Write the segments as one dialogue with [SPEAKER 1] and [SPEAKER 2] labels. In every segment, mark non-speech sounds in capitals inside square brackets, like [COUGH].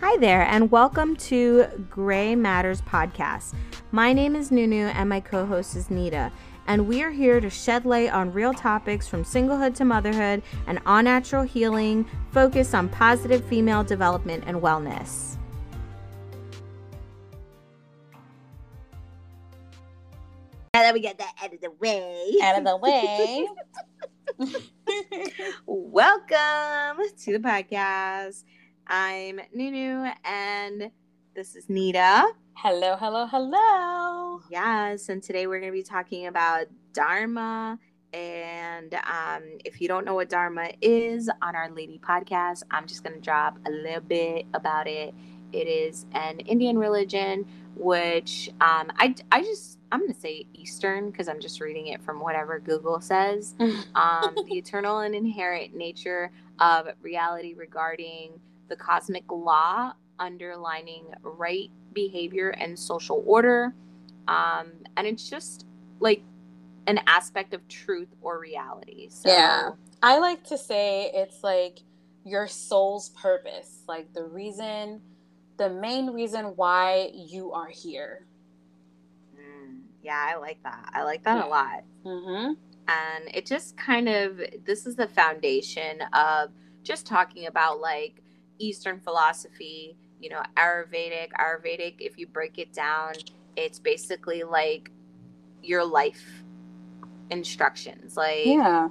[SPEAKER 1] Hi there, and welcome to Gray Matters Podcast. My name is Nunu, and my co host is Nita, and we are here to shed light on real topics from singlehood to motherhood and all natural healing, focused on positive female development and wellness.
[SPEAKER 2] Now that we get that out of the way.
[SPEAKER 3] Out of the [LAUGHS] way. [LAUGHS]
[SPEAKER 1] Welcome to the podcast. I'm Nunu, and this is Nita.
[SPEAKER 3] hello, hello, hello.
[SPEAKER 1] Yes, and today we're going to be talking about Dharma. And um, if you don't know what Dharma is on our Lady podcast, I'm just going to drop a little bit about it. It is an Indian religion, which um, I, I just, I'm going to say Eastern because I'm just reading it from whatever Google says. [LAUGHS] um, the eternal and inherent nature of reality regarding the cosmic law underlining right behavior and social order. Um, and it's just like an aspect of truth or reality. So,
[SPEAKER 3] Yeah. I like to say it's like your soul's purpose, like the reason, the main reason why you are here.
[SPEAKER 1] mm, yeah, I like that. I like that
[SPEAKER 3] Yeah.
[SPEAKER 1] a lot.
[SPEAKER 3] Mm-hmm.
[SPEAKER 1] and it just kind of this is the foundation of just talking about like eastern philosophy you know ayurvedic ayurvedic if you break it down it's basically like your life instructions like
[SPEAKER 3] Yeah.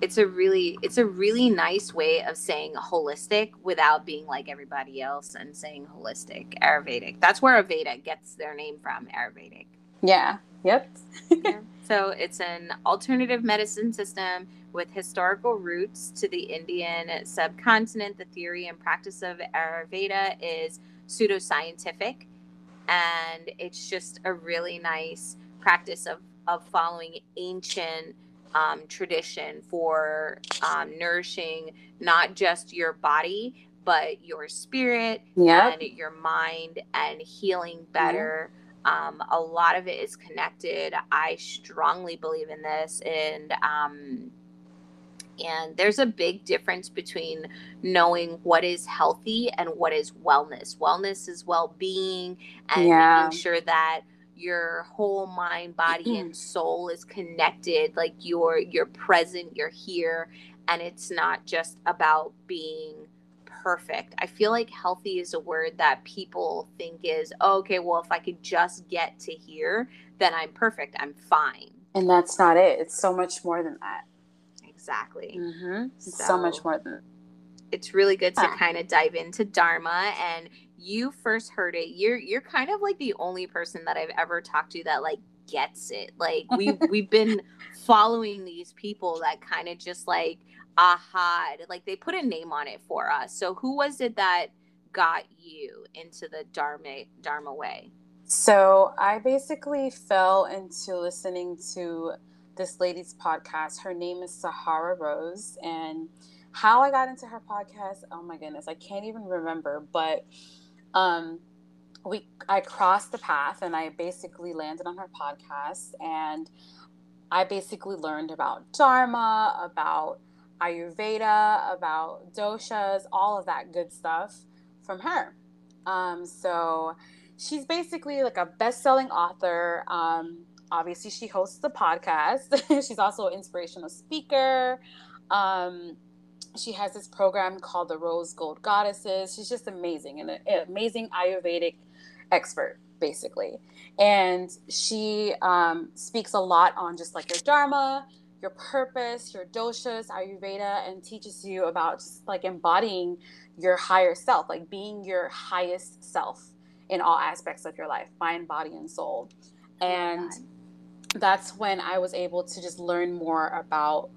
[SPEAKER 1] it's a really it's a really nice way of saying holistic without being like everybody else and saying holistic ayurvedic that's where aveda gets their name from ayurvedic
[SPEAKER 3] Yeah. Yep.
[SPEAKER 1] yeah. So it's an alternative medicine system with historical roots to the Indian subcontinent. The theory and practice of Ayurveda is pseudoscientific, and it's just a really nice practice of, of following ancient um, tradition for um, nourishing not just your body, but your spirit
[SPEAKER 3] Yep.
[SPEAKER 1] and your mind and healing better. Um, a lot of it is connected. I strongly believe in this, and um, and there's a big difference between knowing what is healthy and what is wellness. Wellness is well-being and
[SPEAKER 3] Yeah.
[SPEAKER 1] making sure that your whole mind, body, and [CLEARS THROAT] soul is connected. Like you're you're present, you're here, and it's not just about being perfect. I feel like healthy is a word that people think is oh, okay. Well, if I could just get to here, then I'm perfect. I'm fine.
[SPEAKER 3] And that's not it. It's so much more than that.
[SPEAKER 1] Exactly.
[SPEAKER 3] Mm-hmm. So,
[SPEAKER 1] So-
[SPEAKER 3] much more than
[SPEAKER 1] It's really good to
[SPEAKER 3] Yeah.
[SPEAKER 1] kind of dive into Dharma and you first heard it. You're you're kind of like the only person that I've ever talked to that like gets it. Like we [LAUGHS] we've been following these people that kind of just like aha like they put a name on it for us. So who was it that got you into the Dharma Dharma way?
[SPEAKER 3] So I basically fell into listening to this lady's podcast. Her name is Sahara Rose. And how I got into her podcast, oh my goodness, I can't even remember. But um, we I crossed the path and I basically landed on her podcast and I basically learned about Dharma, about Ayurveda, about doshas, all of that good stuff from her. Um, so she's basically like a best-selling author um, obviously she hosts the podcast. [LAUGHS] She's also an inspirational speaker. Um, she has this program called the rose gold goddesses. She's just amazing and an amazing ayurvedic expert basically. And she um, speaks a lot on just like your dharma your purpose your doshas ayurveda and teaches you about just like embodying your higher self like being your highest self in all aspects of your life mind body and soul. And that's when i was able to just learn more about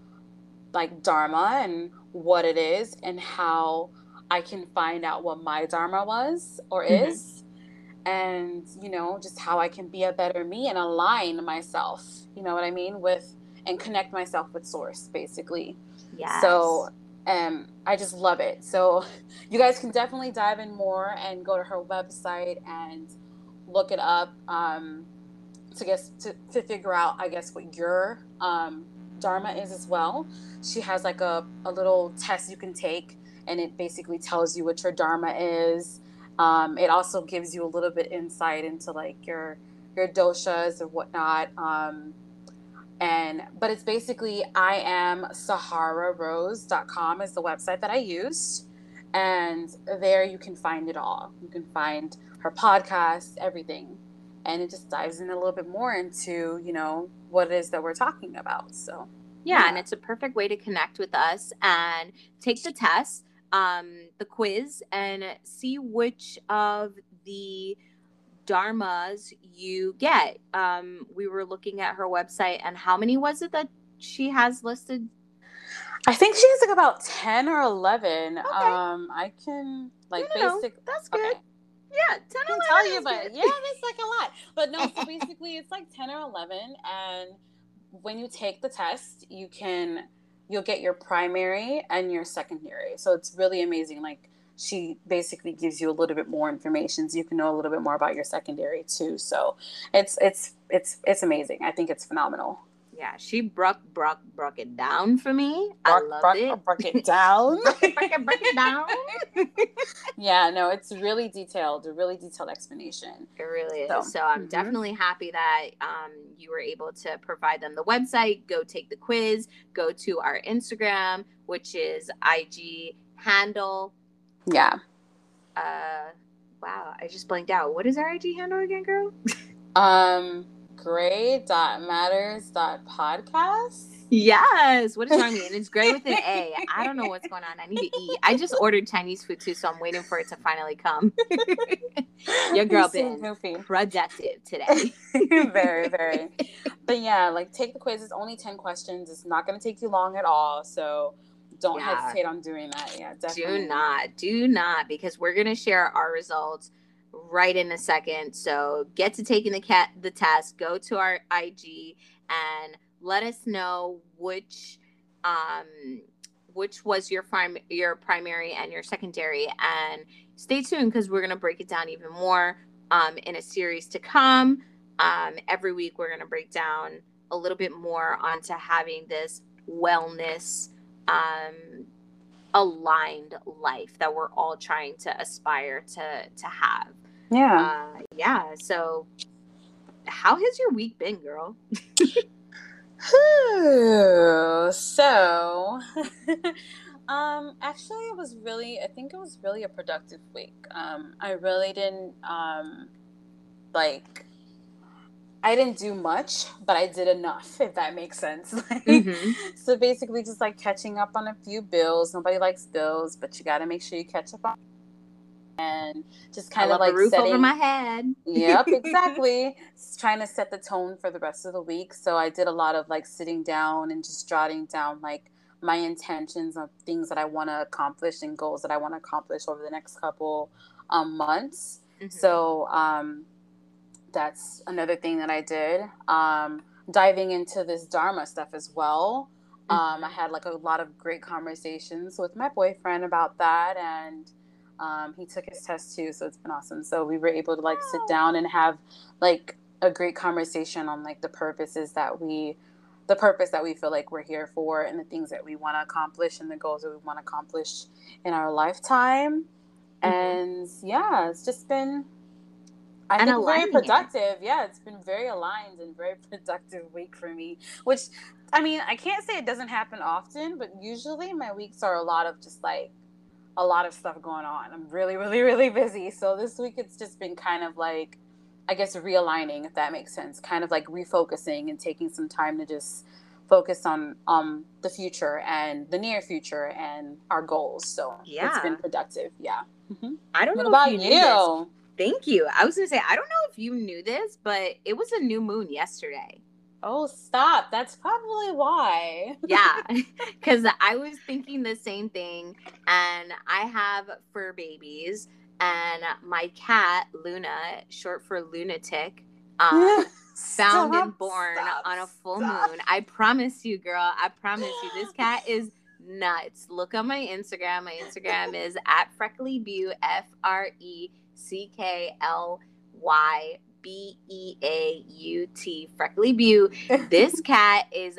[SPEAKER 3] like dharma and what it is and how i can find out what my dharma was or
[SPEAKER 1] Mhm.
[SPEAKER 3] is and you know just how i can be a better me and align myself you know what i mean with and connect myself with source basically
[SPEAKER 1] Yes.
[SPEAKER 3] so um, I just love it. So [LAUGHS] you guys can definitely dive in more and go to her website and look it up um, to guess to, to figure out, I guess, what your um, Dharma is as well. She has like a, a little test you can take and it basically tells you what your dharma is. Um, it also gives you a little bit insight into like your your doshas or whatnot. Um, and but it's basically I am sahararose.com is the website that I used. And there you can find it all. You can find her podcast, everything. And it just dives in a little bit more into, you know, what it is that we're talking about. So
[SPEAKER 1] yeah, yeah. and it's a perfect way to connect with us and take the test, um, the quiz, and see which of the dharmas you get. Um, we were looking at her website, and how many was it that she has listed?
[SPEAKER 3] I think she has like about ten or eleven. Okay. Um, I can like no, no, basic.
[SPEAKER 1] No. That's good. Okay. Yeah, 10
[SPEAKER 3] I can tell you, but yeah, that's like a lot. But no, so [LAUGHS] basically it's like 10 or 11. And when you take the test, you can, you'll get your primary and your secondary. So it's really amazing. Like she basically gives you a little bit more information so you can know a little bit more about your secondary too. So it's, it's, it's, it's amazing. I think it's phenomenal
[SPEAKER 1] yeah, she broke broke broke it down for me. I loved
[SPEAKER 3] it. Broke it down. [LAUGHS]
[SPEAKER 1] broke, it, broke it, broke it down. [LAUGHS]
[SPEAKER 3] yeah, no, it's really detailed. A really detailed explanation.
[SPEAKER 1] It really is. So, so I'm mm-hmm. definitely happy that um, you were able to provide them the website. Go take the quiz. Go to our Instagram, which is IG handle.
[SPEAKER 3] Yeah.
[SPEAKER 1] Uh, wow, I just blanked out. What is our IG handle again, girl?
[SPEAKER 3] um gray.matters.podcast.
[SPEAKER 1] Yes. What is wrong with me? And it's gray with an [LAUGHS] A. I don't know what's going on. I need to eat. I just ordered Chinese food too, so I'm waiting for it to finally come. [LAUGHS] Your girl been goofy. productive today. [LAUGHS]
[SPEAKER 3] very, very. But yeah, like take the quiz. It's only 10 questions. It's not going to take you long at all. So don't yeah. hesitate on doing that. Yeah, definitely.
[SPEAKER 1] Do not. Do not, because we're going to share our results right in a second. So get to taking the cat the test. Go to our IG and let us know which um which was your prim- your primary and your secondary and stay tuned because we're to break it down even more um, in a series to come um, every week we're to break down a little bit more onto having this wellness um, aligned life that we're all trying to aspire to to have.
[SPEAKER 3] Yeah.
[SPEAKER 1] Uh, yeah. So, how has your week been, girl?
[SPEAKER 3] so, [LAUGHS] um, actually, it was really. I think it was really a productive week. Um, I really didn't um, like. I didn't do much, but I did enough, if that makes sense. [LAUGHS] mm-hmm. So basically, just like catching up on a few bills. Nobody likes bills, but you got to make sure you catch up on and just kind of like
[SPEAKER 1] roof
[SPEAKER 3] setting,
[SPEAKER 1] over my head.
[SPEAKER 3] yep, [LAUGHS] exactly. trying to set the tone for the rest of the week. So I did a lot of like sitting down and just jotting down like my intentions of things that I want to accomplish and goals that I want to accomplish over the next couple um, months. Mm-hmm. So um, that's another thing that I did. Um, diving into this Dharma stuff as well. Mm-hmm. Um, I had like a lot of great conversations with my boyfriend about that and um, he took his test too, so it's been awesome. So we were able to like sit down and have like a great conversation on like the purposes that we, the purpose that we feel like we're here for, and the things that we want to accomplish, and the goals that we want to accomplish in our lifetime. Mm-hmm. And yeah, it's just been I and think very productive. Yeah, it's been very aligned and very [LAUGHS] productive week for me. Which, I mean, I can't say it doesn't happen often, but usually my weeks are a lot of just like a lot of stuff going on. I'm really, [LAUGHS] really, really busy. So this week it's just been kind of like, I guess, realigning, if that makes sense, kind of like refocusing and taking some time to just focus on um the future and the near future and our goals. So yeah, it's been productive. Yeah.
[SPEAKER 1] Mm-hmm. I don't what know about you. you? Thank you. I was gonna say I don't know if you knew this, but it was a new moon yesterday.
[SPEAKER 3] Oh, stop. That's probably why.
[SPEAKER 1] yeah. [LAUGHS] [LAUGHS] Because I was thinking the same thing. And I have fur babies. And my cat, Luna, short for lunatic, um, [LAUGHS] found and born stop, on a full stop. moon. I promise you, girl. I promise you. This [GASPS] cat is nuts. Look on my Instagram. My Instagram is at Freckly F R E C K L Y B E A U T, Freckly Beau. This [LAUGHS] cat is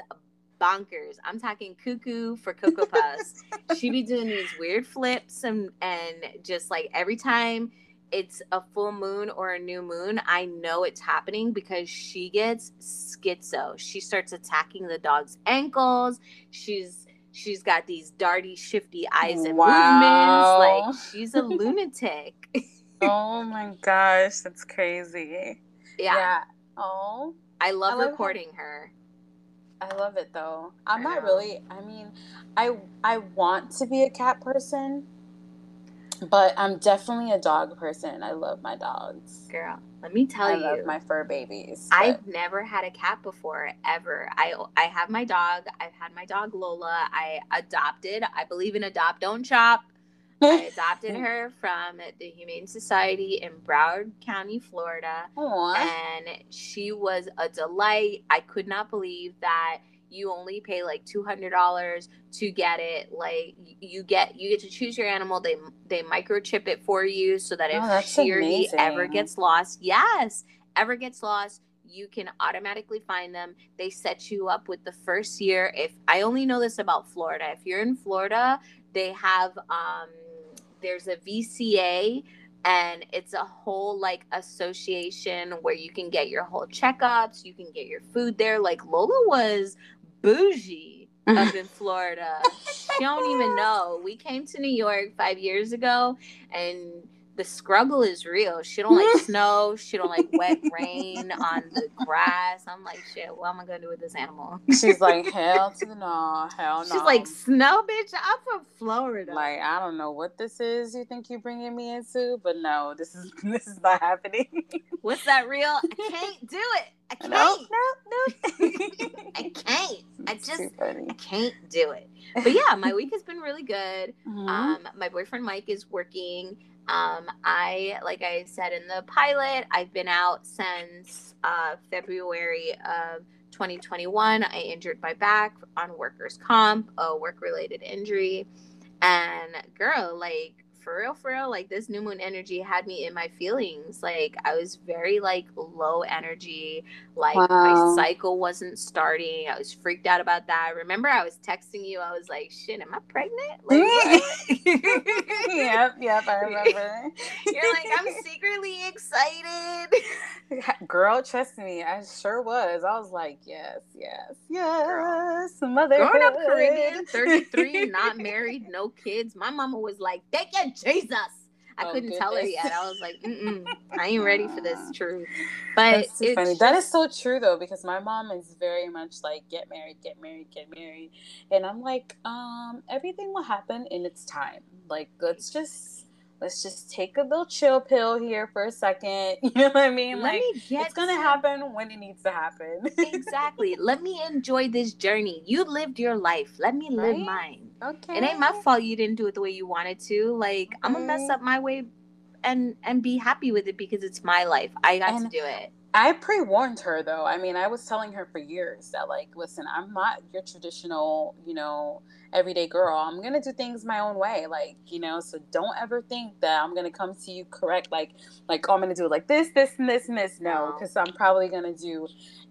[SPEAKER 1] bonkers. I'm talking cuckoo for Cocoa Puffs. [LAUGHS] she be doing these weird flips and and just like every time it's a full moon or a new moon, I know it's happening because she gets schizo. She starts attacking the dog's ankles. She's she's got these darty, shifty eyes and
[SPEAKER 3] Wow.
[SPEAKER 1] movements. Like she's a lunatic. [LAUGHS]
[SPEAKER 3] oh my gosh, that's crazy.
[SPEAKER 1] yeah.
[SPEAKER 3] Oh,
[SPEAKER 1] I love
[SPEAKER 3] I love
[SPEAKER 1] recording her.
[SPEAKER 3] I love it though. I'm not really. I mean, I I want to be a cat person, but I'm definitely a dog person. I love my dogs.
[SPEAKER 1] Girl, let me tell
[SPEAKER 3] I
[SPEAKER 1] you.
[SPEAKER 3] I love my fur babies.
[SPEAKER 1] I've never had a cat before ever. I I have my dog. I've had my dog Lola. I adopted. I believe in adopt don't shop. I [LAUGHS] adopted her from the Humane Society in Broward County, Florida,
[SPEAKER 3] Aw.
[SPEAKER 1] and she was a delight. I could not believe that you only pay like two hundred dollars to get it. Like you get you get to choose your animal. They they microchip it for you so that if
[SPEAKER 3] Oh,
[SPEAKER 1] she or he ever gets lost, yes, ever gets lost. You can automatically find them. They set you up with the first year. If I only know this about Florida, if you're in Florida, they have um there's a VCA and it's a whole like association where you can get your whole checkups, you can get your food there. Like Lola was bougie up in [LAUGHS] Florida. She don't even know. We came to New York five years ago and the struggle is real. She don't like [LAUGHS] snow. She don't like wet rain on the grass. I'm like, shit, what am I gonna do with this animal?
[SPEAKER 3] She's like, [LAUGHS] hell to the no, hell no.
[SPEAKER 1] She's like, snow, bitch. I'm from Florida.
[SPEAKER 3] like I don't know what this is. You think you're bringing me into, but no, this is [LAUGHS] this is not happening.
[SPEAKER 1] What's that real? I can't do it. I can't.
[SPEAKER 3] no, no, no.
[SPEAKER 1] I can't. I just. I can't do it. But yeah, my week has been really good.
[SPEAKER 3] Mhm.
[SPEAKER 1] Um, my boyfriend Mike is working. Um, I, like I said in the pilot, I've been out since uh, February of 2021. I injured my back on workers' comp, a work related injury. And girl, like, for real, for real, like this new moon energy had me in my feelings. Like, I was very, like, low energy. Like,
[SPEAKER 3] Wow.
[SPEAKER 1] my cycle wasn't starting. I was freaked out about that. Remember, I was texting you. I was like, shit, am I pregnant? [LAUGHS] Like,
[SPEAKER 3] yep, yep, I remember. [LAUGHS]
[SPEAKER 1] You're like, I'm secretly excited. [LAUGHS]
[SPEAKER 3] Girl, trust me, I sure was. I was like, yes, yes, yes, mother.
[SPEAKER 1] Growing up Caribbean, 33, not married, no kids. My mama was like, thank you, [LAUGHS] Jesus. I
[SPEAKER 3] Oh,
[SPEAKER 1] couldn't tell her yet. I was like, mm I ain't ready for this [LAUGHS] truth. But
[SPEAKER 3] That's too
[SPEAKER 1] it's
[SPEAKER 3] funny. That is so true though, because my mom is very much like get married, get married, get married, and I'm like, um, everything will happen in its time. Like, let's just let's just take a little chill pill here for a second. [LAUGHS] You know what I mean?
[SPEAKER 1] Let
[SPEAKER 3] like,
[SPEAKER 1] me get
[SPEAKER 3] it's gonna happen when it needs to happen.
[SPEAKER 1] exactly. [LAUGHS] Let me enjoy this journey. You lived your life. Let me live
[SPEAKER 3] Right?
[SPEAKER 1] mine.
[SPEAKER 3] okay.
[SPEAKER 1] It ain't my fault you didn't do it the way you wanted to. Like I'm gonna mess up my way and and be happy with it because it's my life. I got
[SPEAKER 3] And-
[SPEAKER 1] to do it.
[SPEAKER 3] I pre warned her though. I mean, I was telling her for years that like, listen, I'm not your traditional, you know, everyday girl. I'm gonna do things my own way, like you know. So don't ever think that I'm gonna come to you correct, like like oh, I'm gonna do it like this, this, and this, and this. No,
[SPEAKER 1] No.
[SPEAKER 3] because I'm probably gonna do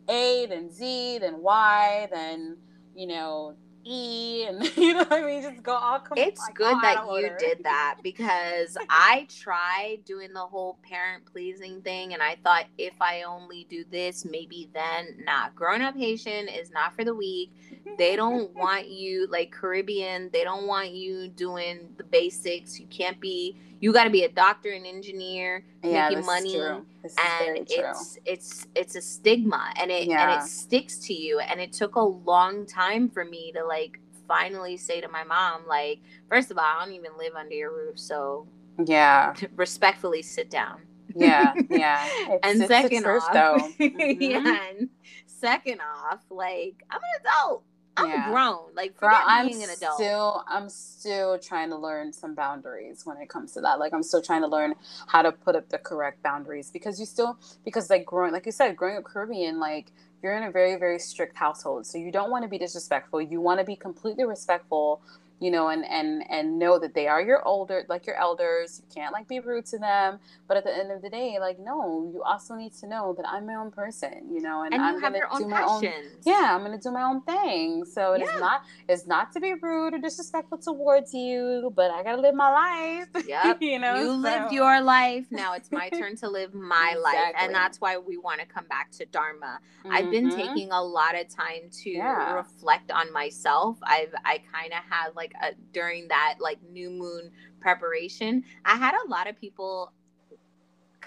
[SPEAKER 3] A, then Z, then Y, then you know E, and [LAUGHS] you know what I mean. Just go all come.
[SPEAKER 1] It's
[SPEAKER 3] like,
[SPEAKER 1] good that you
[SPEAKER 3] order.
[SPEAKER 1] did that [LAUGHS] because I tried doing the whole parent pleasing thing and I thought if I only do this, maybe then. not. grown up Haitian is not for the weak. They don't [LAUGHS] want you like Caribbean, they don't want you doing the basics. You can't be you got to be a doctor and engineer
[SPEAKER 3] yeah,
[SPEAKER 1] making money
[SPEAKER 3] true. This is very
[SPEAKER 1] and it's it's it's a stigma and it and it sticks to you and it took a long time for me to like finally say to my mom like first of all i don't even live under your roof so
[SPEAKER 3] yeah, [LAUGHS]
[SPEAKER 1] respectfully sit down
[SPEAKER 3] yeah, [LAUGHS] yeah. It's,
[SPEAKER 1] and
[SPEAKER 3] it's
[SPEAKER 1] second off. [LAUGHS]
[SPEAKER 3] Mhm.
[SPEAKER 1] yeah and second off like i'm an adult i'm
[SPEAKER 3] Yeah.
[SPEAKER 1] grown like
[SPEAKER 3] Girl, I'm
[SPEAKER 1] being an adult
[SPEAKER 3] still I'm still trying to learn some boundaries when it comes to that. Like I'm still trying to learn how to put up the correct boundaries because you still because like growing like you said, growing up Caribbean, like you're in a very, very strict household. So you don't want to be disrespectful. You want to be completely respectful you know, and and and know that they are your older, like your elders. You can't like be rude to them, but at the end of the day, like no, you also need to know that I'm my own person, you know, and,
[SPEAKER 1] And
[SPEAKER 3] I'm gonna do my own. Yeah, I'm gonna do my own thing. So it is
[SPEAKER 1] Yeah.
[SPEAKER 3] not it's not to be rude or disrespectful towards you, but I gotta live my life.
[SPEAKER 1] Yep. [LAUGHS]
[SPEAKER 3] you know,
[SPEAKER 1] you lived your life. Now it's my turn to live [LAUGHS] my life. And that's why we want to come back to Dharma. I've been
[SPEAKER 3] Mhm.
[SPEAKER 1] taking a lot of time to
[SPEAKER 3] Yeah.
[SPEAKER 1] reflect on myself. I've I kind of had like a uh, during that like new moon preparation, I had a lot of people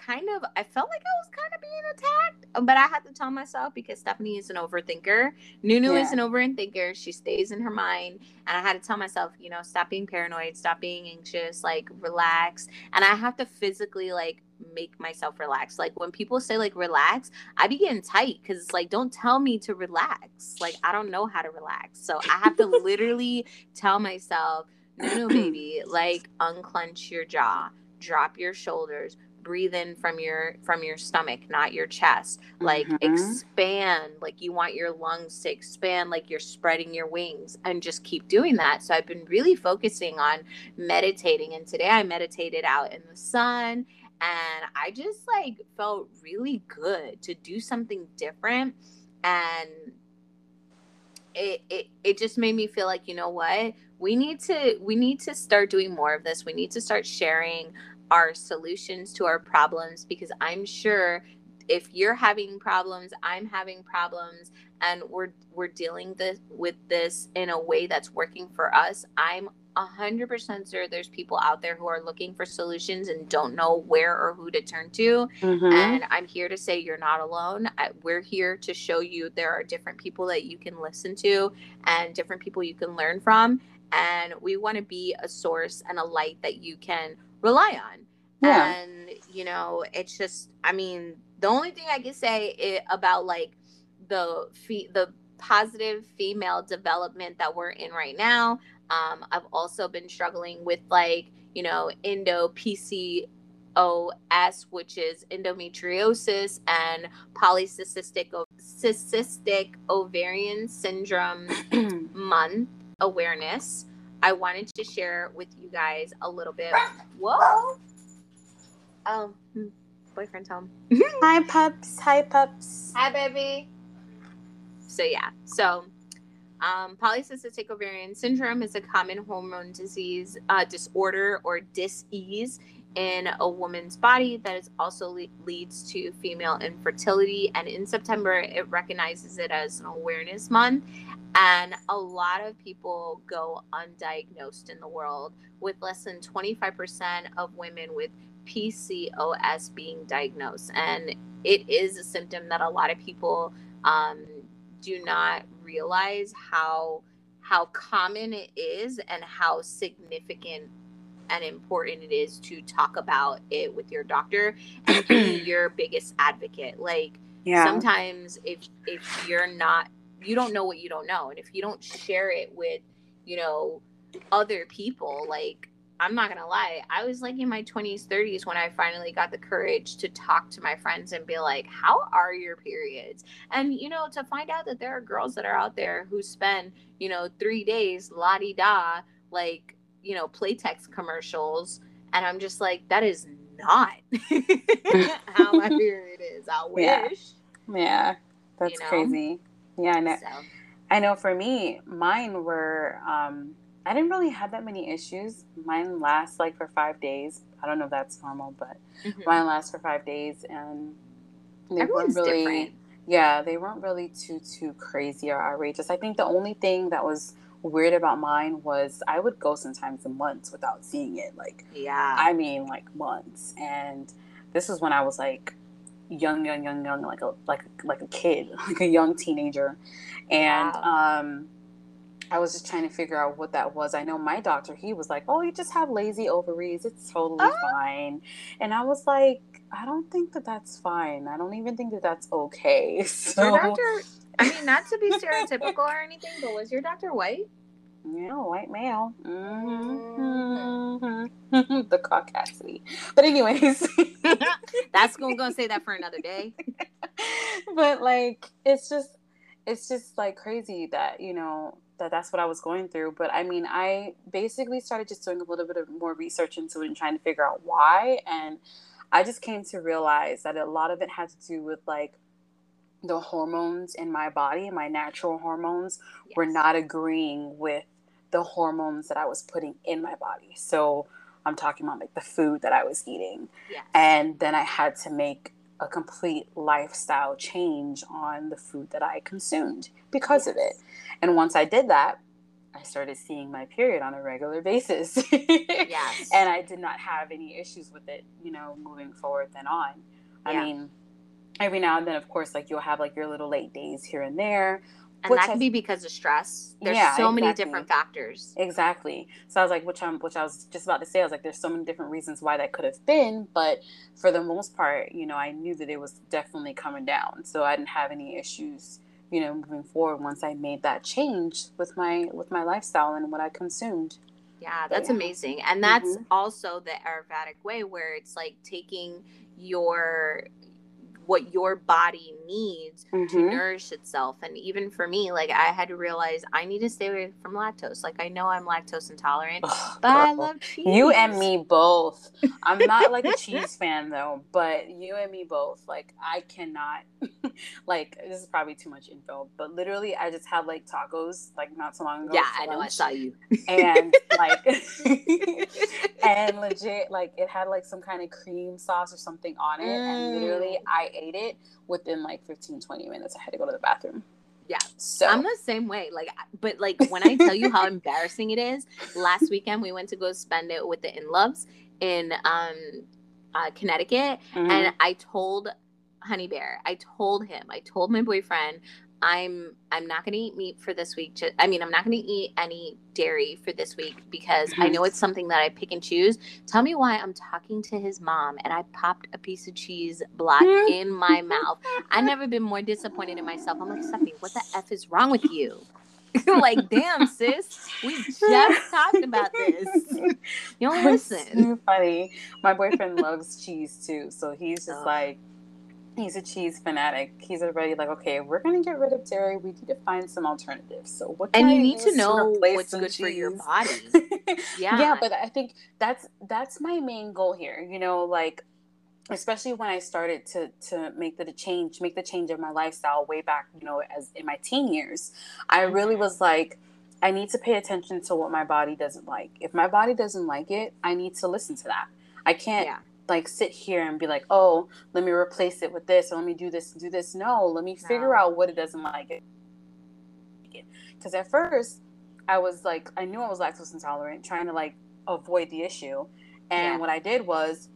[SPEAKER 1] kind of I felt like I was kind of being attacked, um, but I had to tell myself because Stephanie is an overthinker. Nunu is an overthinker. She stays in her mind, and I had to tell myself, you know, stop being paranoid, stop being anxious, like relax. And I have to physically like make myself relax. Like when people say like relax, I be getting tight because it's like don't tell me to relax. Like I don't know how to relax, so I have to literally tell myself, no, no, baby, [CLEARS THROAT] like unclench your jaw, drop your shoulders, breathe in from your from your stomach, not your chest. Like
[SPEAKER 3] Mhm.
[SPEAKER 1] expand, like you want your lungs to expand, like you're spreading your wings, and just keep doing that. So I've been really focusing on meditating, and today I meditated out in the sun. And I just like felt really good to do something different and it, it it just made me feel like you know what? We need to we need to start doing more of this. We need to start sharing our solutions to our problems because i'm sure if you're having problems i'm having problems and we're we're dealing this with this in a way that's working for us i'm 100% sure there's people out there who are looking for solutions and don't know where or who to turn to
[SPEAKER 3] Mhm.
[SPEAKER 1] and I'm here to say you're not alone. I, we're here to show you there are different people that you can listen to and different people you can learn from. And we want to be a source and a light that you can rely on.
[SPEAKER 3] Yeah.
[SPEAKER 1] And, you know, it's just, I mean, the only thing I can say i about like the the positive female development that we're in right now. Um, I've also been struggling with like, you know, endo PCOS, which is endometriosis and polycystic cystic ovarian syndrome [CLEARS THROAT] month awareness. I wanted to share with you guys a little bit. [COUGHS] Whoa. Oh, hmm, boyfriend's home.
[SPEAKER 3] Hi pups. Hi pups.
[SPEAKER 1] Hi, baby. So yeah, so um, polycystic ovarian syndrome is a common hormone disease uh, disorder or dis-ease in a woman's body that is also le- leads to female infertility. And in September, it recognizes it as an awareness month. And a lot of people go undiagnosed in the world, with less than 25% of women with PCOS being diagnosed. And it is a symptom that a lot of people um, do not realize how how common it is and how significant and important it is to talk about it with your doctor and be [CLEARS THROAT] your biggest advocate. Like
[SPEAKER 3] Yeah.
[SPEAKER 1] sometimes if if you're not you don't know what you don't know and if you don't share it with you know other people like i'm not gonna lie i was like in my 20s 30s when i finally got the courage to talk to my friends and be like how are your periods and you know to find out that there are girls that are out there who spend you know three days la-di-da like you know playtex commercials and i'm just like that is not [LAUGHS] how my [LAUGHS] period is i wish
[SPEAKER 3] Yeah. Yeah. That's
[SPEAKER 1] You know?
[SPEAKER 3] crazy. Yeah, I know.
[SPEAKER 1] so
[SPEAKER 3] I know for me, mine were um I didn't really have that many issues. Mine lasts like for five days. I don't know if that's normal, but
[SPEAKER 1] mhm.
[SPEAKER 3] mine lasts for five days and they
[SPEAKER 1] everyone's
[SPEAKER 3] weren't really
[SPEAKER 1] different
[SPEAKER 3] yeah, they weren't really too too crazy or outrageous. I think the only thing that was weird about mine was I would go sometimes months without seeing it. Like
[SPEAKER 1] yeah
[SPEAKER 3] I mean like months. And this is when I was like young, young, young, young, like a like like a kid, [LAUGHS] like a young teenager. And um I was just trying to figure out what that was. I know my doctor, he was like, Oh, you just have lazy ovaries. It's totally
[SPEAKER 1] Oh.
[SPEAKER 3] fine. And I was like, I don't think that that's fine. I don't even think that that's okay. [LAUGHS] So,
[SPEAKER 1] your doctor i mean not to be stereotypical or anything but was your doctor white
[SPEAKER 3] Yeah, white male.
[SPEAKER 1] Mm-hmm.
[SPEAKER 3] Mhm. [LAUGHS] the caucasity. But anyways, [LAUGHS]
[SPEAKER 1] that's gonna, gonna say that for another day
[SPEAKER 3] but like it's just it's just like crazy that, you know, that that's what I was going through. But I mean, I basically started just doing a little bit of more research into it and trying to figure out why. And I just came to realize that a lot of it had to do with like the hormones in my body, my natural hormones, yes. were not agreeing with the hormones that I was putting in my body. So I'm talking about like the food that I was eating. Yes. And then I had to make a complete lifestyle change on the food that I consumed because yes. of it. And once I did that, I started seeing my period on a regular basis. yes. [LAUGHS] And I did not have any issues with it, you know, moving forward then on. I mean, every now and then, of course, like you'll have like your little late days here and there
[SPEAKER 1] and that can be because of stress. There's yeah, so exactly. many different factors.
[SPEAKER 3] Exactly. So I was like, which I'm, which I was just about to say, I was like, there's so many different reasons why that could have been, but for the most part, you know, I knew that it was definitely coming down, so I didn't have any issues, you know, moving forward once I made that change with my with my lifestyle and what I consumed.
[SPEAKER 1] Yeah, that's yeah. amazing, and that's mm-hmm. also the Ayurvedic way, where it's like taking your what your body needs mm-hmm. to nourish itself. And even for me, like I had to realize I need to stay away from lactose. Like I know I'm lactose intolerant, but I love cheese.
[SPEAKER 3] You and me both. I'm not like a [LAUGHS] cheese fan though, but you and me both. Like I cannot [LAUGHS] like this is probably too much info, but literally I just had like tacos like not so long ago.
[SPEAKER 1] Yeah, I know I saw you.
[SPEAKER 3] And like [LAUGHS] and legit like it had like some kind of cream sauce or something on it. Mm. And literally I ate it within like 15, 20 minutes. I had to go to the bathroom.
[SPEAKER 1] Yeah. So I'm the same way. Like, but like when I tell you how [LAUGHS] embarrassing it is, last weekend we went to go spend it with the in loves in um, uh, Connecticut, mm-hmm. and I told Honey Bear, I told him, I told my boyfriend, I'm I'm not going to eat meat for this week. I mean, I'm not going to eat any dairy for this week because I know mm-hmm. it's something that I pick and choose. Tell me why I'm talking to his mom and I popped a piece of cheese block [LAUGHS] in my mouth. I've never been more disappointed in myself. I'm like, Stephanie, what the f is wrong with you? [LAUGHS] like, damn, sis, we just [LAUGHS] talked about this. You don't listen.
[SPEAKER 3] So funny. My boyfriend loves cheese too, so he's just oh. like he's a cheese fanatic. He's already like, okay, we're gonna get rid of dairy. We need to find some alternatives. So what?
[SPEAKER 1] and you need to know what's good cheese? for your body. [LAUGHS]
[SPEAKER 3] yeah, yeah, but I think that's that's my main goal here. You know, like especially when I started to to make the change, make the change of my lifestyle way back, you know, as in my teen years, I really mm-hmm. was like. I need to pay attention to what my body doesn't like. If my body doesn't like it, I need to listen to that. I can't yeah like sit here and be like, oh, let me replace it with this or let me do this do this. No, let me figure no. out what it doesn't like. Because at first, I was like, I knew I was lactose intolerant, trying to like avoid the issue. And yeah. what I did was,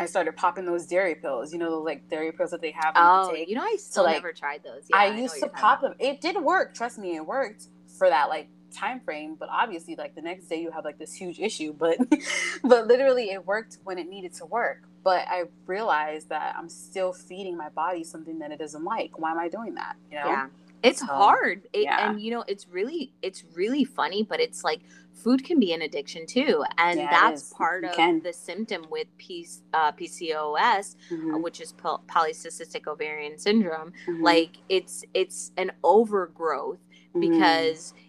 [SPEAKER 3] I started popping those dairy pills. You know, those like dairy pills that they have.
[SPEAKER 1] Oh, you, you know, I still so, like, never tried those.
[SPEAKER 3] Yeah, I, I used to pop them. It did work. Trust me, it worked for that like time frame but obviously like the next day you have like this huge issue but [LAUGHS] but literally it worked when it needed to work but i realized that i'm still feeding my body something that it doesn't like why am i doing that you know
[SPEAKER 1] yeah it's so, hard it, yeah. and you know it's really it's really funny but it's like food can be an addiction too and yeah, that's part of can. the symptom with P- uh, pcos mm-hmm. uh, which is polycystic ovarian syndrome mm-hmm. like it's it's an overgrowth mm-hmm.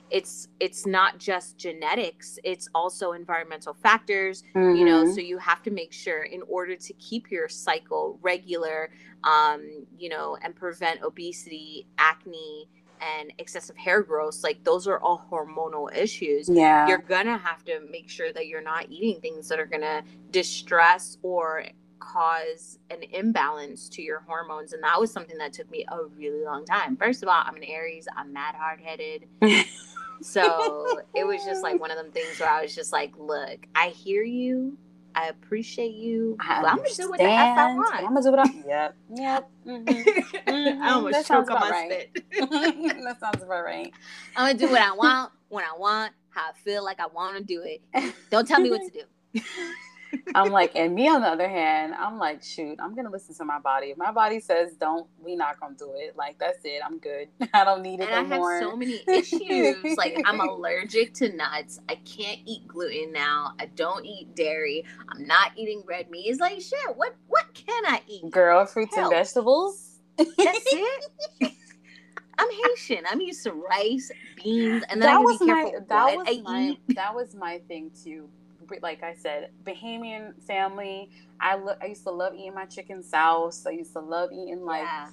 [SPEAKER 1] It's it's not just genetics it's also environmental factors mm-hmm. you know mm-hmm. so you have to make sure in order to keep your cycle regular um you know and prevent obesity acne and excessive hair growth like those are all hormonal issues
[SPEAKER 3] yeah
[SPEAKER 1] you're gonna have to make sure that you're not eating things that are gonna distress or cause an imbalance to your hormones and that was something that took me a really long time first of all i'm an aries i'm mad hard-headed [LAUGHS] so it was just like one of them things where I was just like, look, I hear you. I appreciate you. I am gonna do what the F I want. I'm gonna do what I [LAUGHS] Yep. Yep. Mm-hmm. [LAUGHS] Mm-hmm. I almost choke on my right. spit. [LAUGHS] that sounds about right. I'm gonna do what I want when I want, how I feel like I want to do it. Don't tell me what to do.
[SPEAKER 3] I'm like, and me on the other hand, I'm like, shoot, I'm gonna listen to my body. If my body says don't, we not gonna do it. Like that's it. I'm good. [LAUGHS] I don't need it and
[SPEAKER 1] anymore. I have so many issues. like I'm [LAUGHS] allergic to nuts. I can't eat gluten now. I don't eat dairy. I'm not eating red meat. It's like shit. What what can I eat?
[SPEAKER 3] Girl, fruits Help. and vegetables.
[SPEAKER 1] That's [LAUGHS] it. I'm Haitian. I'm used to rice, beans, and then
[SPEAKER 3] that
[SPEAKER 1] I
[SPEAKER 3] was my that
[SPEAKER 1] what
[SPEAKER 3] was
[SPEAKER 1] I
[SPEAKER 3] my
[SPEAKER 1] eat.
[SPEAKER 3] that was my thing too. Like I said, Bahamian family. I lo- I used to love eating my chicken sauce. I used to love eating like
[SPEAKER 1] Yeah.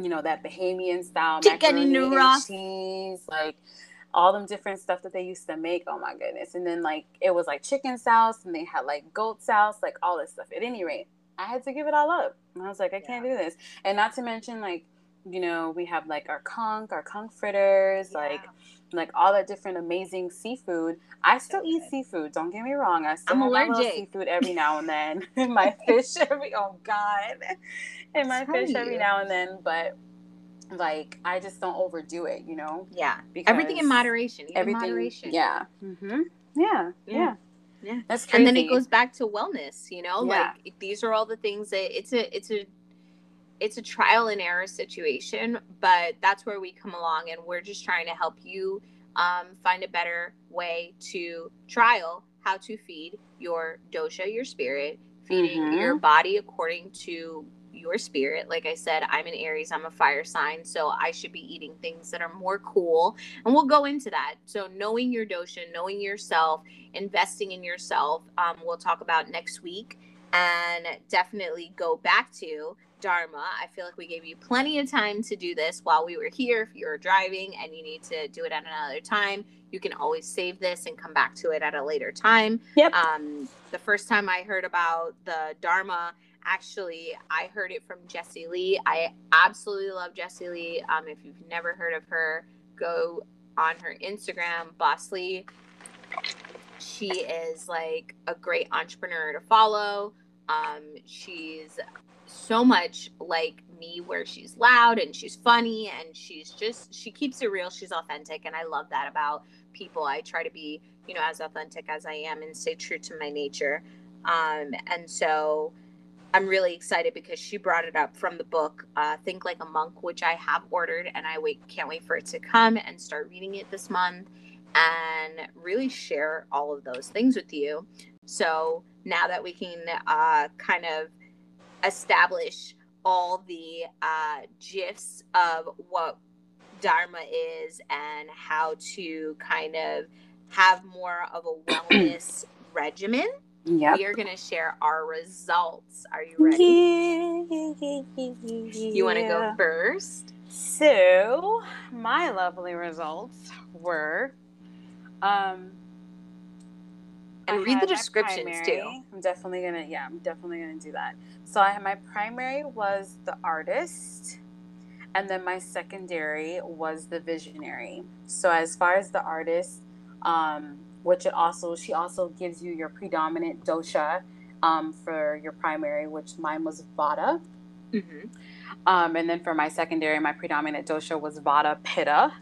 [SPEAKER 3] you know that Bahamian style
[SPEAKER 1] Chicken the
[SPEAKER 3] and cheese, like all them different stuff that they used to make. Oh my goodness! And then like it was like chicken sauce, and they had like goat sauce, like all this stuff. At any rate, I had to give it all up. And I was like, I can't do this. And not to mention like you know we have like our conch, our conch fritters, like like all that different amazing seafood. I still eat seafood. Don't get me wrong. I still
[SPEAKER 1] I'm allergic.
[SPEAKER 3] seafood every now and then. [LAUGHS] [LAUGHS] my fish every oh god, and my fish every
[SPEAKER 1] you.
[SPEAKER 3] now and then. But like I just don't overdo it. You know,
[SPEAKER 1] yeah.
[SPEAKER 3] because
[SPEAKER 1] Everything in moderation.
[SPEAKER 3] Everything.
[SPEAKER 1] moderation.
[SPEAKER 3] Yeah. Mm-hmm. Yeah.
[SPEAKER 1] Yeah.
[SPEAKER 3] Yeah.
[SPEAKER 1] Yeah.
[SPEAKER 3] That's crazy.
[SPEAKER 1] and then it goes back to wellness you know
[SPEAKER 3] Yeah.
[SPEAKER 1] like these are all the things that it's a it's a it's a trial and error situation but that's where we come along and we're just trying to help you um, find a better way to trial how to feed your dosha your spirit feeding
[SPEAKER 3] Mhm.
[SPEAKER 1] your body according to your spirit like i said i'm an aries i'm a fire sign so i should be eating things that are more cool and we'll go into that so knowing your dosha knowing yourself investing in yourself um, we'll talk about next week and definitely go back to dharma. I feel like we gave you plenty of time to do this while we were here. If you're driving and you need to do it at another time you can always save this and come back to it at a later time.
[SPEAKER 3] Yep.
[SPEAKER 1] um, the first time i heard about the dharma actually i heard it from jessie lee. I absolutely love jessie lee. Um, if you've never heard of her go on her instagram boss lee. She is like a great entrepreneur to follow. Um, she's so much like me where she's loud and she's funny and she's just she keeps it real she's authentic and i love that about people. I try to be you know as authentic as i am and stay true to my nature. Um, and so i'm really excited because she brought it up from the book uh, think like a monk which i have ordered and i wait can't wait for it to come and start reading it this month and really share all of those things with you. So now that we can uh, kind of establish all the uh, gifs of what Dharma is and how to kind of have more of a [CLEARS THROAT] wellness regimen.
[SPEAKER 3] Yep.
[SPEAKER 1] We are going to share our results. Are you ready? You want to go first?
[SPEAKER 3] So, my lovely results were um
[SPEAKER 1] And
[SPEAKER 3] I
[SPEAKER 1] read the descriptions, too.
[SPEAKER 3] I'm definitely gonna yeah, I'm definitely gonna do that. So I had my primary was the artist, and then my secondary was the visionary. So as far as the artist, um, which it also she also gives you your predominant dosha um, for your primary, which mine was Vata.
[SPEAKER 1] Mm-hmm.
[SPEAKER 3] Um, and then for my secondary, my predominant dosha was Vata Pitta.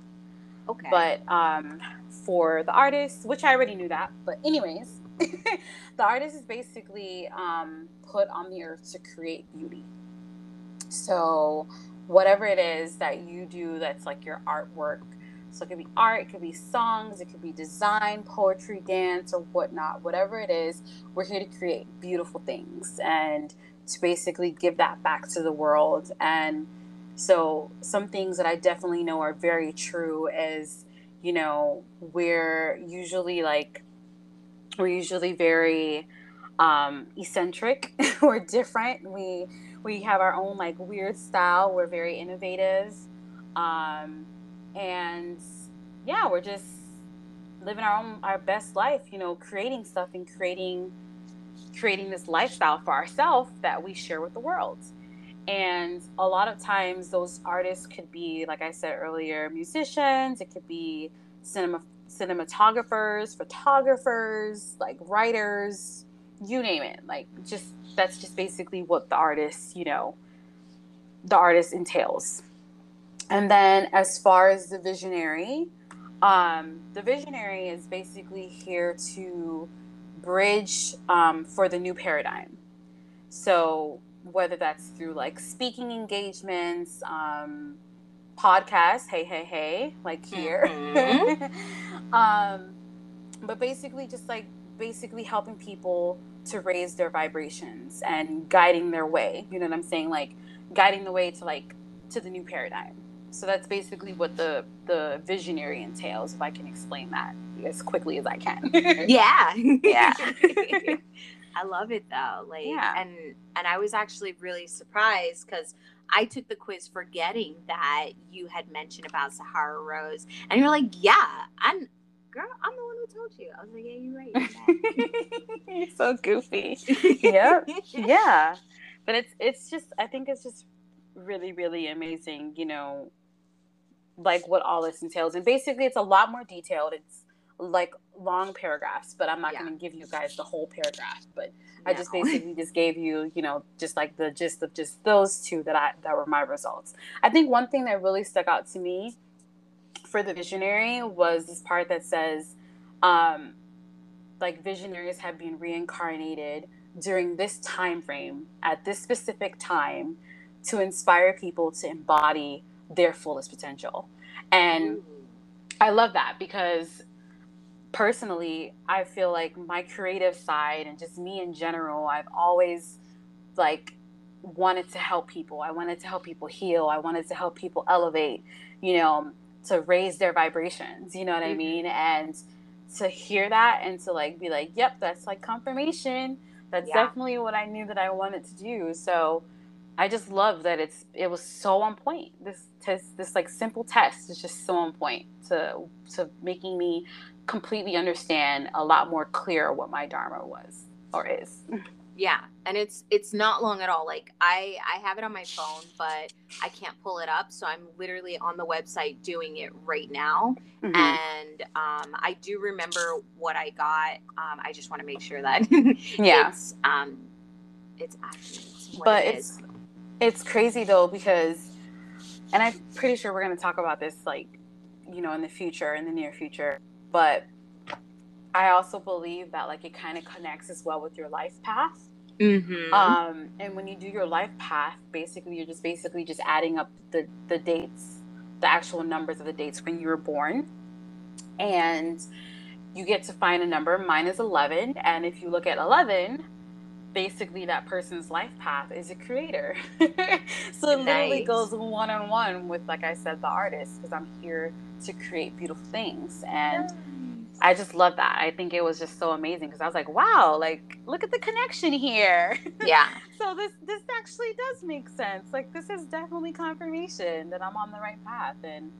[SPEAKER 1] Okay.
[SPEAKER 3] But um, for the artist, which I already knew that, but anyways, [LAUGHS] the artist is basically um, put on the earth to create beauty. So whatever it is that you do, that's like your artwork. So it could be art, it could be songs, it could be design, poetry, dance, or whatnot. Whatever it is, we're here to create beautiful things and to basically give that back to the world. And so some things that I definitely know are very true is, you know, we're usually like we're usually very um eccentric. [LAUGHS] we're different. We we have our own like weird style. We're very innovative. Um and yeah, we're just living our own our best life, you know, creating stuff and creating creating this lifestyle for ourselves that we share with the world. And a lot of times, those artists could be, like I said earlier, musicians. It could be cinema cinematographers, photographers, like writers, you name it. Like just that's just basically what the artist, you know, the artist entails. And then as far as the visionary, um, the visionary is basically here to bridge um, for the new paradigm. So whether that's through like speaking engagements, um, podcasts, hey, hey, hey, like here.
[SPEAKER 1] Mhm. [LAUGHS]
[SPEAKER 3] um, but basically, just like basically helping people to raise their vibrations and guiding their way. You know what I'm saying? Like guiding the way to like to the new paradigm. So that's basically what the the visionary entails. If I can explain that as quickly as I can.
[SPEAKER 1] yeah [LAUGHS]
[SPEAKER 3] Yeah. [LAUGHS]
[SPEAKER 1] i love it though like
[SPEAKER 3] Yeah.
[SPEAKER 1] and and i was actually really surprised because i took the quiz forgetting that you had mentioned about sahara rose and you're like yeah i'm girl i'm the one who told you i was like yeah you're right
[SPEAKER 3] You're [LAUGHS] so goofy. [LAUGHS] Yep. yeah but it's it's just i think it's just really really amazing you know like what all this entails and basically it's a lot more detailed it's like long paragraphs but i'm not
[SPEAKER 1] Yeah.
[SPEAKER 3] going to give you guys the whole paragraph but i just [LAUGHS] basically just gave you you know just like the gist of just those two that i that were my results i think one thing that really stuck out to me for the visionary was this part that says um like visionaries have been reincarnated during this time frame at this specific time to inspire people to embody their fullest potential and
[SPEAKER 1] Ooh.
[SPEAKER 3] i love that because personally i feel like my creative side and just me in general i've always like wanted to help people. I wanted to help people heal. I wanted to help people elevate you know to raise their vibrations you know what i
[SPEAKER 1] Mhm.
[SPEAKER 3] mean? And to hear that and to like be like yep that's like confirmation. That's
[SPEAKER 1] Yeah.
[SPEAKER 3] definitely what i knew that i wanted to do. So i just love that it's it was so on point. This test this like simple test is just so on point to to making me completely understand a lot more clear what my dharma was or is
[SPEAKER 1] yeah and it's it's not long at all like i i have it on my phone but i can't pull it up so i'm literally on the website doing it right now
[SPEAKER 3] Mhm.
[SPEAKER 1] and um i do remember what i got um i just want to make sure that [LAUGHS]
[SPEAKER 3] Yeah.
[SPEAKER 1] it's um it's accurate
[SPEAKER 3] but
[SPEAKER 1] it
[SPEAKER 3] it's
[SPEAKER 1] is.
[SPEAKER 3] it's crazy though because and i'm pretty sure we're going to talk about this like you know in the future in the near future but i also believe that like it kind of connects as well with your life path.
[SPEAKER 1] Mhm.
[SPEAKER 3] um and when you do your life path basically you're just basically just adding up the the dates the actual numbers of the dates when you were born. And you get to find a number. Mine is 11 and if you look at 11 basically that person's life path is a creator. [LAUGHS] So it literally goes one on one with like i said the artist because i'm here to create beautiful things and I just love that. I think it was just so amazing because I was like, wow, like look at the connection here. [LAUGHS]
[SPEAKER 1] yeah
[SPEAKER 3] so this this actually does make sense. Like this is definitely confirmation that I'm on the right path and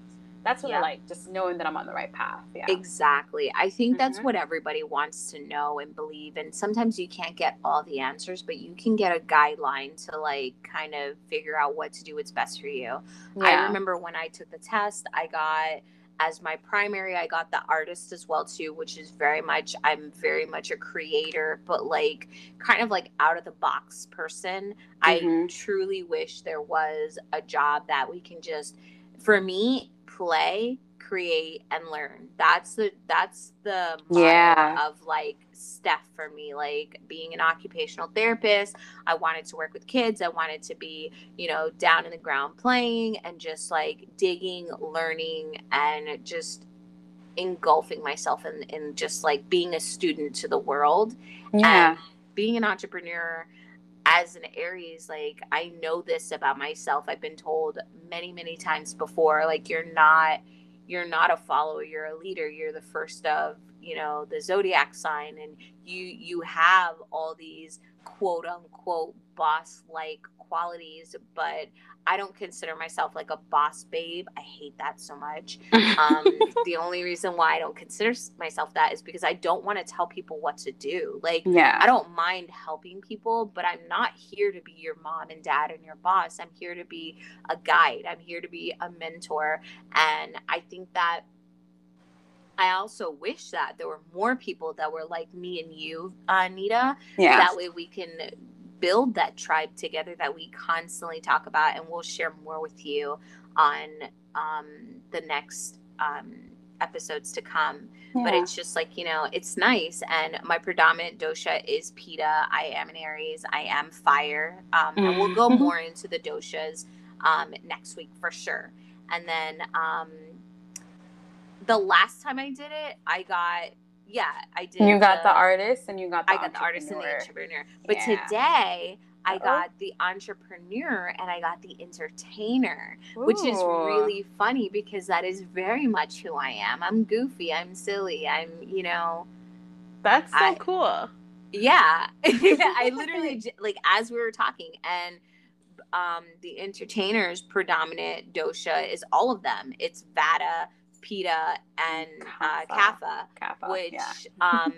[SPEAKER 3] that's what
[SPEAKER 1] Yeah.
[SPEAKER 3] I like, just knowing that I'm on the right path. Yeah.
[SPEAKER 1] Exactly. I think that's
[SPEAKER 3] Mhm.
[SPEAKER 1] what everybody wants to know and believe. And sometimes you can't get all the answers, but you can get a guideline to like kind of figure out what to do what's best for you. I remember when I took the test, I got as my primary, I got the artist as well too, which is very much I'm very much a creator, but like kind of like out of the box person. I
[SPEAKER 3] Mhm.
[SPEAKER 1] truly wish there was a job that we can just for me play create and learn that's the that's the
[SPEAKER 3] Yeah.
[SPEAKER 1] of like stuff for me like being an occupational therapist i wanted to work with kids i wanted to be you know down in the ground playing and just like digging learning and just engulfing myself in, in just like being a student to the world
[SPEAKER 3] Yeah.
[SPEAKER 1] and being an entrepreneur as an Aries, like I know this about myself. I've been told many, many times before, like you're not you're not a follower, you're a leader. You're the first of, you know, the zodiac sign and you you have all these quote unquote boss like qualities, but I don't consider myself like a boss babe. I hate that so much. [LAUGHS] Um, the only reason why I don't consider myself that is because I don't want to tell people what to do. Like
[SPEAKER 3] yeah.
[SPEAKER 1] I don't mind helping people, but I'm not here to be your mom and dad and your boss. I'm here to be a guide. I'm here to be a mentor. And I think that I also wish that there were more people that were like me and you, uh, Nita.
[SPEAKER 3] yeah.
[SPEAKER 1] That way we can build that tribe together that we constantly talk about. And we'll share more with you on um, the next um, episodes to come. But it's just like you know it's nice and my predominant dosha is Pitta. I am an aries. I am fire. Um, and we'll go
[SPEAKER 3] Mhm.
[SPEAKER 1] more into the doshas um, next week for sure. And then um, the last time i did it i got yeah i did
[SPEAKER 3] you got the artist and you got the
[SPEAKER 1] i got the artist and the
[SPEAKER 3] entrepreneur.
[SPEAKER 1] but
[SPEAKER 3] Yeah.
[SPEAKER 1] today I got the entrepreneur and I got the entertainer, which is really funny because that is very much who I am. I'm goofy, I'm silly, I'm, you know.
[SPEAKER 3] That's so
[SPEAKER 1] I-
[SPEAKER 3] cool.
[SPEAKER 1] Yeah. [LAUGHS] [LAUGHS] I literally, like, as we were talking, and um, the entertainer's predominant dosha is all of them it's Vata, Pitta, and uh,
[SPEAKER 3] Kapha.
[SPEAKER 1] Kapha
[SPEAKER 3] Kappa.
[SPEAKER 1] which
[SPEAKER 3] yeah. [LAUGHS]
[SPEAKER 1] um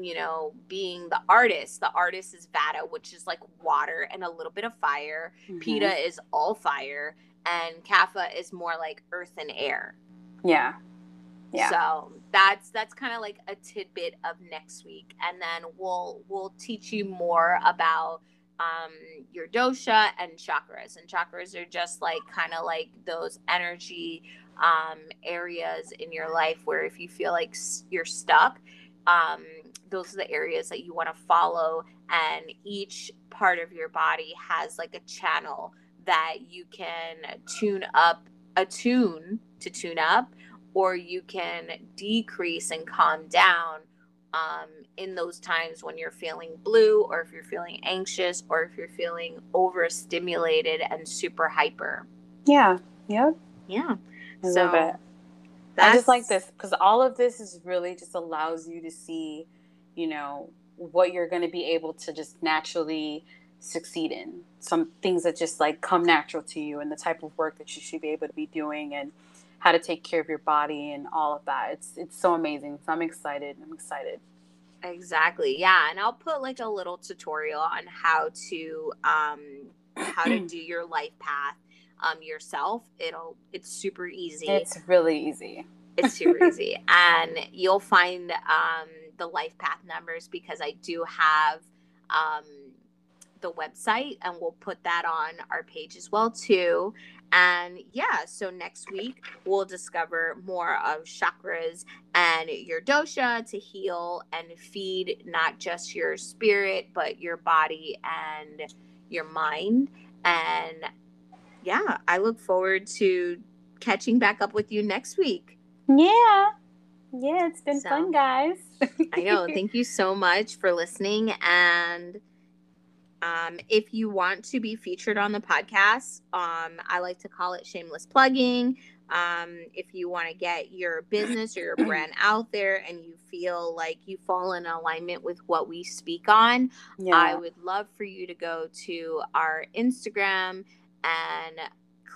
[SPEAKER 1] you know being the artist the artist is vata which is like water and a little bit of fire
[SPEAKER 3] Mhm.
[SPEAKER 1] Pitta is all fire and kapha is more like earth and air
[SPEAKER 3] Yeah. Yeah.
[SPEAKER 1] so that's that's kind of like a tidbit of next week and then we'll we'll teach you more about um your dosha and chakras and chakras are just like kind of like those energy um areas in your life where if you feel like you're stuck um those are the areas that you want to follow and each part of your body has like a channel that you can tune up attune to tune up or you can decrease and calm down um, in those times when you're feeling blue or if you're feeling anxious or if you're feeling overstimulated and super hyper.
[SPEAKER 3] yeah. Yeah.
[SPEAKER 1] Yeah.
[SPEAKER 3] I
[SPEAKER 1] so
[SPEAKER 3] love it. I just like this because all of this is really just allows you to see, you know, what you're going to be able to just naturally succeed in. Some things that just like come natural to you and the type of work that you should be able to be doing and how to take care of your body and all of that. It's it's so amazing. So I'm excited. I'm excited.
[SPEAKER 1] Exactly. Yeah, and I'll put like a little tutorial on how to um how to [CLEARS THROAT] do your life path um yourself. It'll it's super easy.
[SPEAKER 3] It's really easy.
[SPEAKER 1] It's super easy. [LAUGHS] And you'll find um, the life path numbers because I do have um, the website and we'll put that on our page as well too. And yeah, so next week we'll discover more of chakras and your dosha to heal and feed not just your spirit, but your body and your mind. And yeah, I look forward to catching back up with you next week.
[SPEAKER 3] Yeah. Yeah, it's been
[SPEAKER 1] So-
[SPEAKER 3] fun, guys. [LAUGHS]
[SPEAKER 1] I know. Thank you so much for listening. And um, if you want to be featured on the podcast, um, I like to call it shameless plugging. Um, if you want to get your business or your [CLEARS THROAT] brand out there and you feel like you fall in alignment with what we speak on,
[SPEAKER 3] yeah.
[SPEAKER 1] I would love for you to go to our Instagram and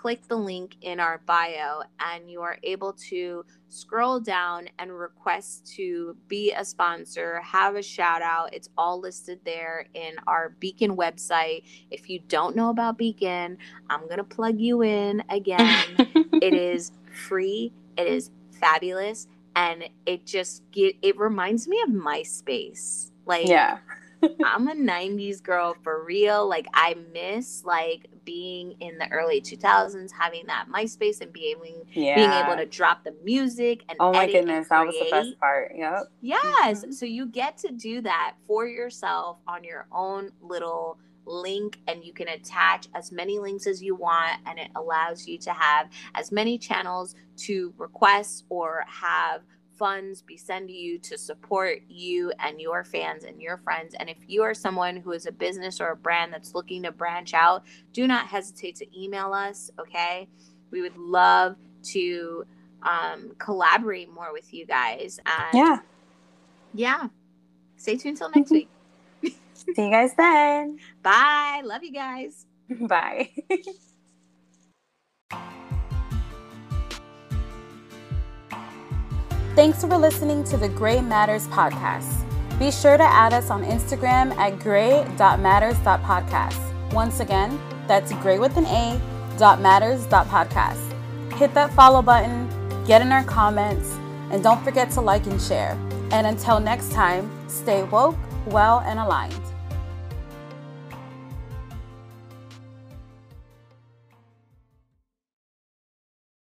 [SPEAKER 1] click the link in our bio, and you are able to scroll down and request to be a sponsor, have a shout out. It's all listed there in our Beacon website. If you don't know about Beacon, I'm going to plug you in again. [LAUGHS] it is free, it is fabulous, and it just get it reminds me of MySpace. Like
[SPEAKER 3] yeah. [LAUGHS]
[SPEAKER 1] I'm a 90s girl for real. Like I miss like being in the early 2000s, having that MySpace and being able,
[SPEAKER 3] Yeah.
[SPEAKER 1] being able to drop the music and
[SPEAKER 3] Oh my goodness, that was the best part. Yep.
[SPEAKER 1] Yes.
[SPEAKER 3] Mhm.
[SPEAKER 1] So you get to do that for yourself on your own little link and you can attach as many links as you want and it allows you to have as many channels to request or have funds be sent to you to support you and your fans and your friends and if you are someone who is a business or a brand that's looking to branch out do not hesitate to email us okay we would love to um, collaborate more with you guys and
[SPEAKER 3] Yeah.
[SPEAKER 1] yeah. Stay tuned till next [LAUGHS] week.
[SPEAKER 3] See you guys then. [LAUGHS]
[SPEAKER 1] Bye. Love you guys. [LAUGHS]
[SPEAKER 3] Bye. Thanks for listening to the Gray Matters podcast. Be sure to add us on Instagram at gray.matters.podcast. Once again, that's gray with an A dot matters dot podcast. Hit that follow button, get in our comments, and don't forget to like and share. And until next time, stay woke, well, and aligned.